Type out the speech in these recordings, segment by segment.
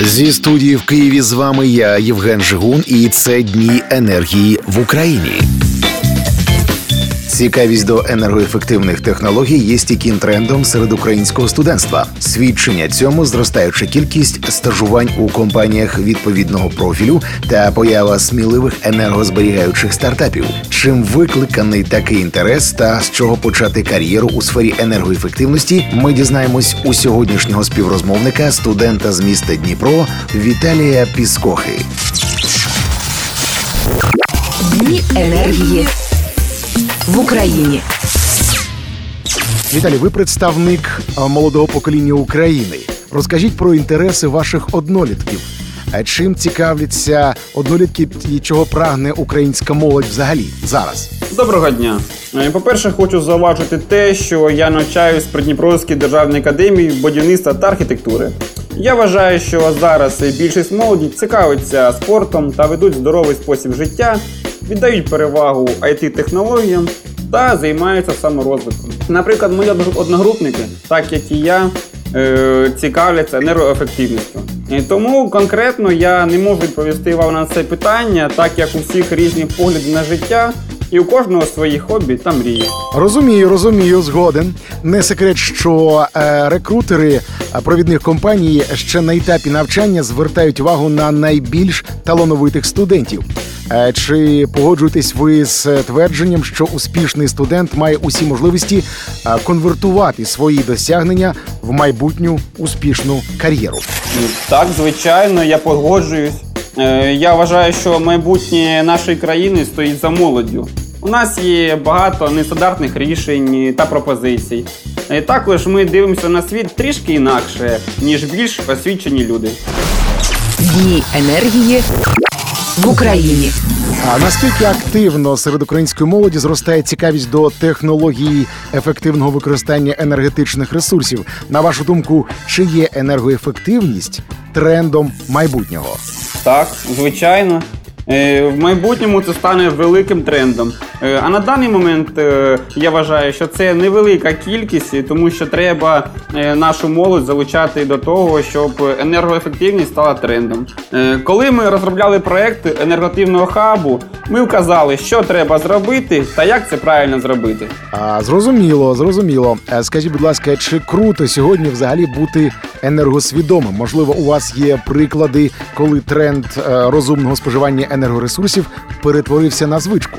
Зі студії в Києві з вами я, Євген Жигун, і це дні енергії в Україні. Цікавість до енергоефективних технологій є стійким трендом серед українського студентства. Свідчення цьому зростаюча кількість стажувань у компаніях відповідного профілю та поява сміливих енергозберігаючих стартапів. Чим викликаний такий інтерес та з чого почати кар'єру у сфері енергоефективності, ми дізнаємось у сьогоднішнього співрозмовника, студента з міста Дніпро Віталія Піскохи. Дні енергії в Україні. Віталій, ви представник молодого покоління України. Розкажіть про інтереси ваших однолітків. А Чим цікавляться однолітки і чого прагне українська молодь взагалі зараз? Доброго дня. Е, По-перше, хочу зауважити те, що я навчаюсь при Дніпровській державній академії будівництва та архітектури. Я вважаю, що зараз більшість молоді цікавиться спортом та ведуть здоровий спосіб життя, віддають перевагу it технологіям та займаються саморозвитком. Наприклад, мої одногрупники, так як і я, е, цікавляться енергоефективністю. Тому конкретно я не можу відповісти вам на це питання, так як у всіх різні погляди на життя, і у кожного свої хобі та мрії. Розумію, розумію, згоден. Не секрет, що е, рекрутери е, провідних компаній ще на етапі навчання звертають увагу на найбільш талановитих студентів. Е, Чи погоджуєтесь ви з е, твердженням, що успішний студент має усі можливості е, конвертувати свої досягнення в майбутню успішну кар'єру? Так, звичайно, я погоджуюсь. Я вважаю, що майбутнє нашої країни стоїть за молоддю. У нас є багато нестандартних рішень та пропозицій. Також ми дивимося на світ трішки інакше, ніж більш освічені люди. Дні енергії в Україні. А наскільки активно серед української молоді зростає цікавість до технології ефективного використання енергетичних ресурсів? На вашу думку, чи є енергоефективність трендом майбутнього? Так, звичайно. Е, В майбутньому це стане великим трендом. Е, А на даний момент е, я вважаю, що це невелика кількість, тому що треба нашу молодь залучати до того, щоб енергоефективність стала трендом. Коли ми розробляли проект енергативного хабу, ми вказали, що треба зробити та як це правильно зробити. А зрозуміло, зрозуміло. Е, Скажіть, будь ласка, чи круто сьогодні взагалі бути енергосвідомим? Можливо, у вас є приклади, коли тренд е, розумного споживання енергоресурсів перетворився на звичку?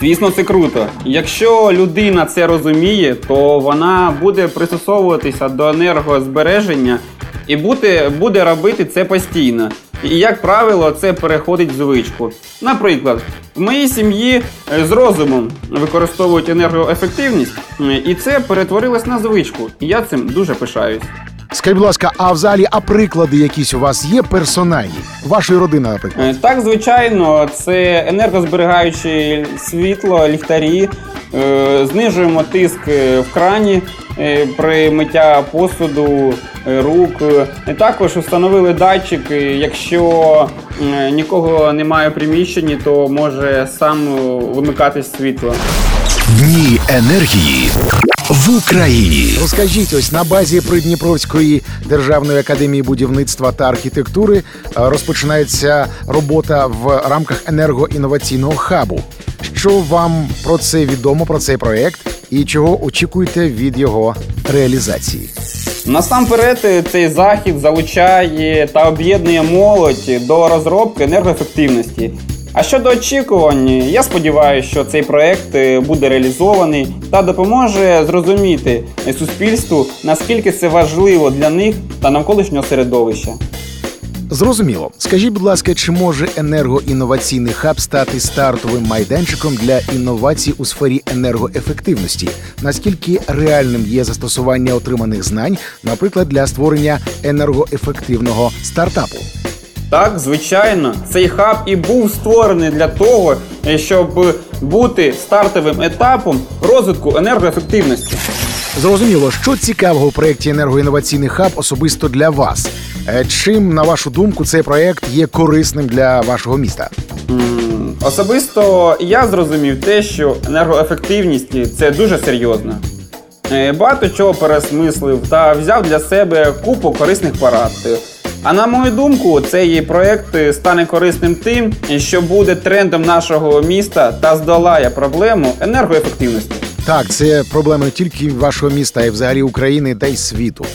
Звісно, це круто. Якщо людина це розуміє, то вона буде пристосовуватися до енергозбереження і буде, буде робити це постійно. І як правило, це переходить в звичку. Наприклад, в моїй сім'ї е, з розумом використовують енергоефективність, і це перетворилось на звичку. І я цим дуже пишаюсь. Скажіть, будь ласка, а взагалі, а приклади якісь у вас є персональні? Вашої родини, наприклад? Е, Так, звичайно, це енергозберігаюче світло, ліхтарі. Е, Знижуємо тиск в крані при миття посуду, рук. Е, Також встановили датчик, е, якщо е, нікого немає в приміщенні, то може сам е, вимикатись світло. Дні енергії в Україні. Розкажіть, ось на базі Придніпровської державної академії будівництва та архітектури е, розпочинається робота в рамках енергоінноваційного хабу. Що вам про це відомо про цей проект і чого очікуєте від його реалізації? Насамперед, е, цей захід залучає та об'єднує молодь до розробки енергоефективності. А щодо очікувань, я сподіваюся, що цей проект е, буде реалізований та допоможе зрозуміти е, суспільству, наскільки це важливо для них та навколишнього середовища. Зрозуміло. Скажіть, будь ласка, чи може енергоінноваційний хаб стати стартовим майданчиком для інновацій у сфері енергоефективності? Наскільки реальним є застосування отриманих знань, наприклад, для створення енергоефективного стартапу? Так, звичайно, цей хаб і був створений для того, щоб бути стартовим етапом розвитку енергоефективності. Зрозуміло, що цікавого у проєкті енергоінноваційний хаб особисто для вас. Е, Чим, на вашу думку, цей проєкт є корисним для вашого міста? Особисто я зрозумів те, що енергоефективність це дуже серйозно. Е, Багато чого пересмислив та взяв для себе купу корисних порад. А на мою думку, цей проект стане корисним тим, що буде трендом нашого міста та здолає проблему енергоефективності. Так, це проблема не тільки вашого міста, а й взагалі України та й світу.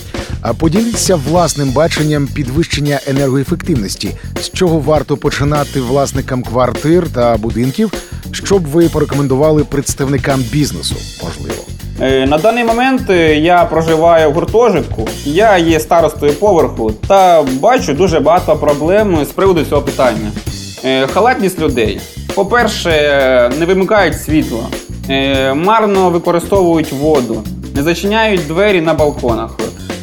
А поділіться власним баченням підвищення енергоефективності, з чого варто починати власникам квартир та будинків, щоб ви порекомендували представникам бізнесу, можливо. Е, На даний момент е, я проживаю в гуртожитку, я є старостою поверху та бачу дуже багато проблем з приводу цього питання. Е, Халатність людей. По-перше, не вимикають світло, марно використовують воду, не зачиняють двері на балконах.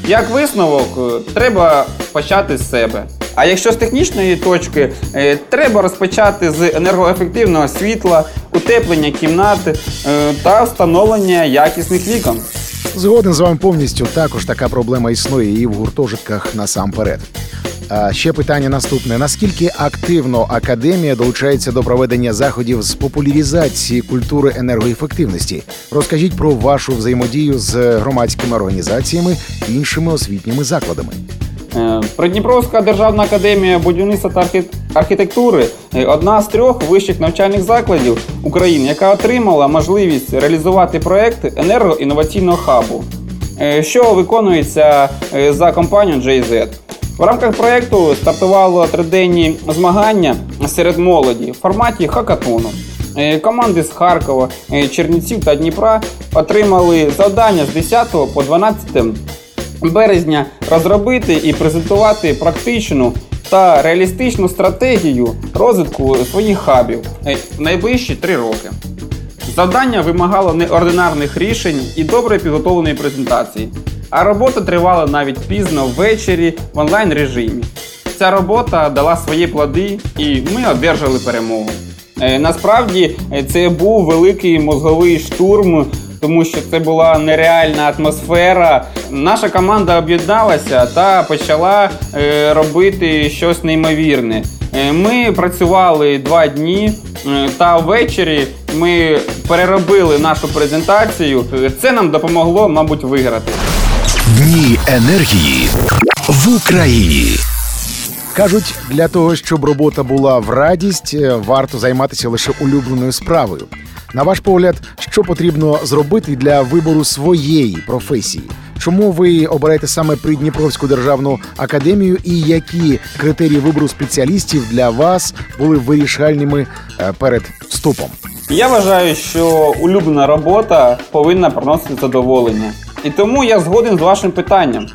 Як висновок, е, треба почати з себе. А якщо з технічної точки, е, треба розпочати з енергоефективного світла, утеплення кімнати е, та встановлення якісних вікон. Згоден з вами повністю також така проблема існує і в гуртожитках насамперед. Ще питання наступне: наскільки активно академія долучається до проведення заходів з популяризації культури енергоефективності? Розкажіть про вашу взаємодію з громадськими організаціями і іншими освітніми закладами. Е, Придніпровська державна академія будівництва та архітектури е, одна з трьох вищих навчальних закладів України, яка отримала можливість реалізувати проект енергоінноваційного хабу, е, що виконується за компанією JZ. В рамках проекту стартувало триденні змагання серед молоді в форматі хакатону. Е, Команди з Харкова, е, Чернівців та Дніпра отримали завдання з 10 по 12 березня розробити і презентувати практичну та реалістичну стратегію розвитку своїх хабів е, в найближчі три роки. Завдання вимагало неординарних рішень і добре підготовленої презентації, а робота тривала навіть пізно ввечері в онлайн режимі. Ця робота дала свої плоди, і ми одержали перемогу. Е, Насправді е, це був великий мозговий штурм, тому що це була нереальна атмосфера. Наша команда об'єдналася та почала е, робити щось неймовірне. Ми працювали два дні, та ввечері ми переробили нашу презентацію. Це нам допомогло, мабуть, виграти. Дні енергії в Україні. Кажуть, для того, щоб робота була в радість, е, варто займатися лише улюбленою справою. На ваш погляд, що потрібно зробити для вибору своєї професії? Чому ви обираєте саме Придніпровську державну академію і які критерії вибору спеціалістів для вас були вирішальними е, перед вступом? Я вважаю, що улюблена робота повинна приносити задоволення. І тому я згоден з вашим питанням.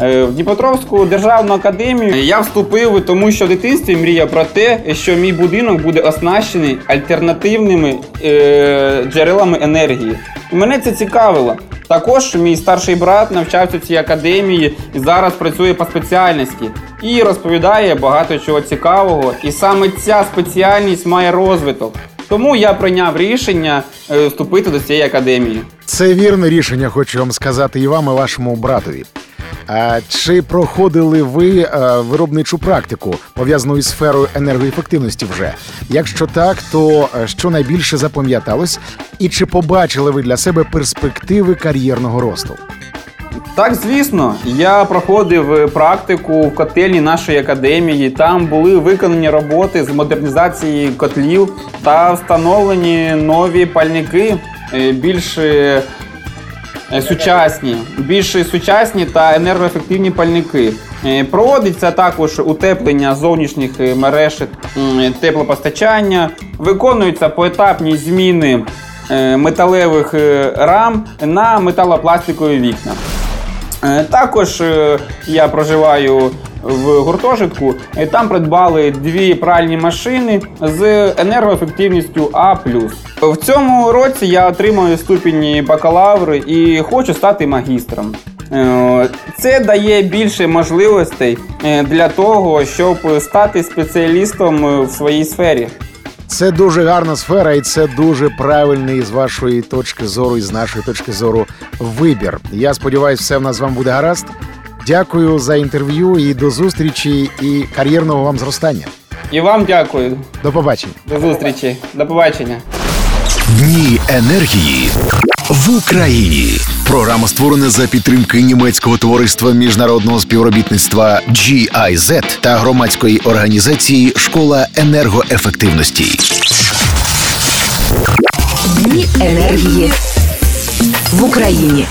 Е, В Дніпропетровську державну академію я вступив, тому що в дитинстві мріяв про те, що мій будинок буде оснащений альтернативними е, джерелами енергії. І мене це цікавило. Також мій старший брат навчався в цій академії і зараз працює по спеціальності і розповідає багато чого цікавого. І саме ця спеціальність має розвиток. Тому я прийняв рішення е, вступити до цієї академії. Це вірне рішення, хочу вам сказати і вам, і вашому братові. А чи проходили ви е, виробничу практику пов'язану із сферою енергоефективності вже? Якщо так, то е, що найбільше запам'яталось, і чи побачили ви для себе перспективи кар'єрного росту? Так, звісно, я проходив е, практику в котельні нашої академії. Там були виконані роботи з модернізації котлів та встановлені нові пальники більш е, е, сучасні, більш сучасні та енергоефективні пальники. Е, Проводиться також утеплення зовнішніх е, мереж теплопостачання, виконуються поетапні зміни е, металевих е, рам на металопластикові вікна. Е, Також е, я проживаю в гуртожитку. і Там придбали дві пральні машини з енергоефективністю А. В цьому році я отримую ступінь бакалаври і хочу стати магістром. Е, Це дає більше можливостей е, для того, щоб стати спеціалістом в своїй сфері. Це дуже гарна сфера, і це дуже правильний з вашої точки зору і з нашої точки зору вибір. Я сподіваюся, все в нас з вами буде гаразд. Дякую за інтерв'ю і до зустрічі, і кар'єрного вам зростання. І вам дякую. До побачення. До зустрічі. До побачення. Дні енергії в Україні. Програма створена за підтримки німецького товариства міжнародного співробітництва GIZ та громадської організації Школа енергоефективності. Дні енергії в Україні.